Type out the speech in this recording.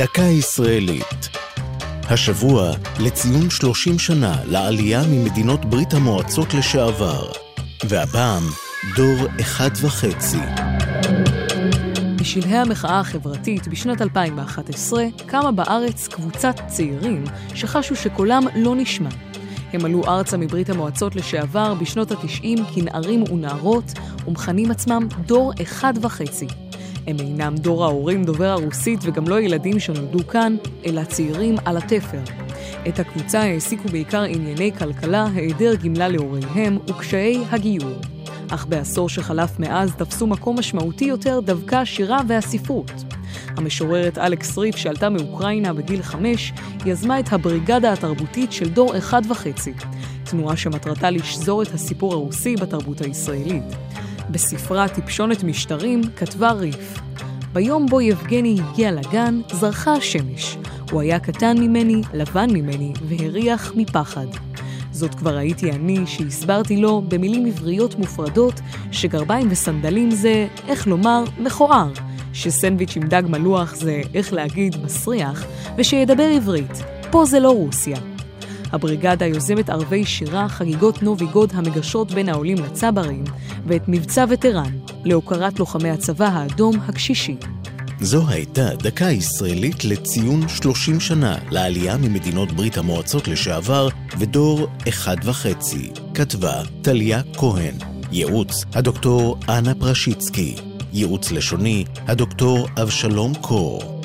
דקה ישראלית. השבוע לציון 30 שנה לעלייה ממדינות ברית המועצות לשעבר. והפעם, דור אחד וחצי. בשלהי המחאה החברתית בשנת 2011 קמה בארץ קבוצת צעירים שחשו שקולם לא נשמע. הם עלו ארצה מברית המועצות לשעבר בשנות התשעים כנערים ונערות ומכנים עצמם דור אחד וחצי. הם אינם דור ההורים דובר הרוסית וגם לא ילדים שנולדו כאן, אלא צעירים על התפר. את הקבוצה העסיקו בעיקר ענייני כלכלה, היעדר גמלה להוריהם וקשיי הגיור. אך בעשור שחלף מאז תפסו מקום משמעותי יותר דווקא השירה והספרות. המשוררת אלכס ריף, שעלתה מאוקראינה בגיל חמש, יזמה את הבריגדה התרבותית של דור אחד וחצי, תנועה שמטרתה לשזור את הסיפור הרוסי בתרבות הישראלית. בספרה טיפשונת משטרים כתבה ריף: ביום בו יבגני הגיע לגן, זרחה השמש. הוא היה קטן ממני, לבן ממני, והריח מפחד. זאת כבר הייתי אני שהסברתי לו במילים עבריות מופרדות שגרביים וסנדלים זה, איך לומר, מכוער, שסנדוויץ' עם דג מלוח זה, איך להגיד, מסריח, ושידבר עברית. פה זה לא רוסיה. הבריגדה יוזמת ערבי שירה, חגיגות נובי גוד המגשרות בין העולים לצברים, ואת מבצע וטרן, להוקרת לוחמי הצבא האדום הקשישי. זו הייתה דקה ישראלית לציון 30 שנה לעלייה ממדינות ברית המועצות לשעבר ודור אחד וחצי. כתבה טליה כהן. ייעוץ הדוקטור אנה פרשיצקי. ייעוץ לשוני הדוקטור אבשלום קור.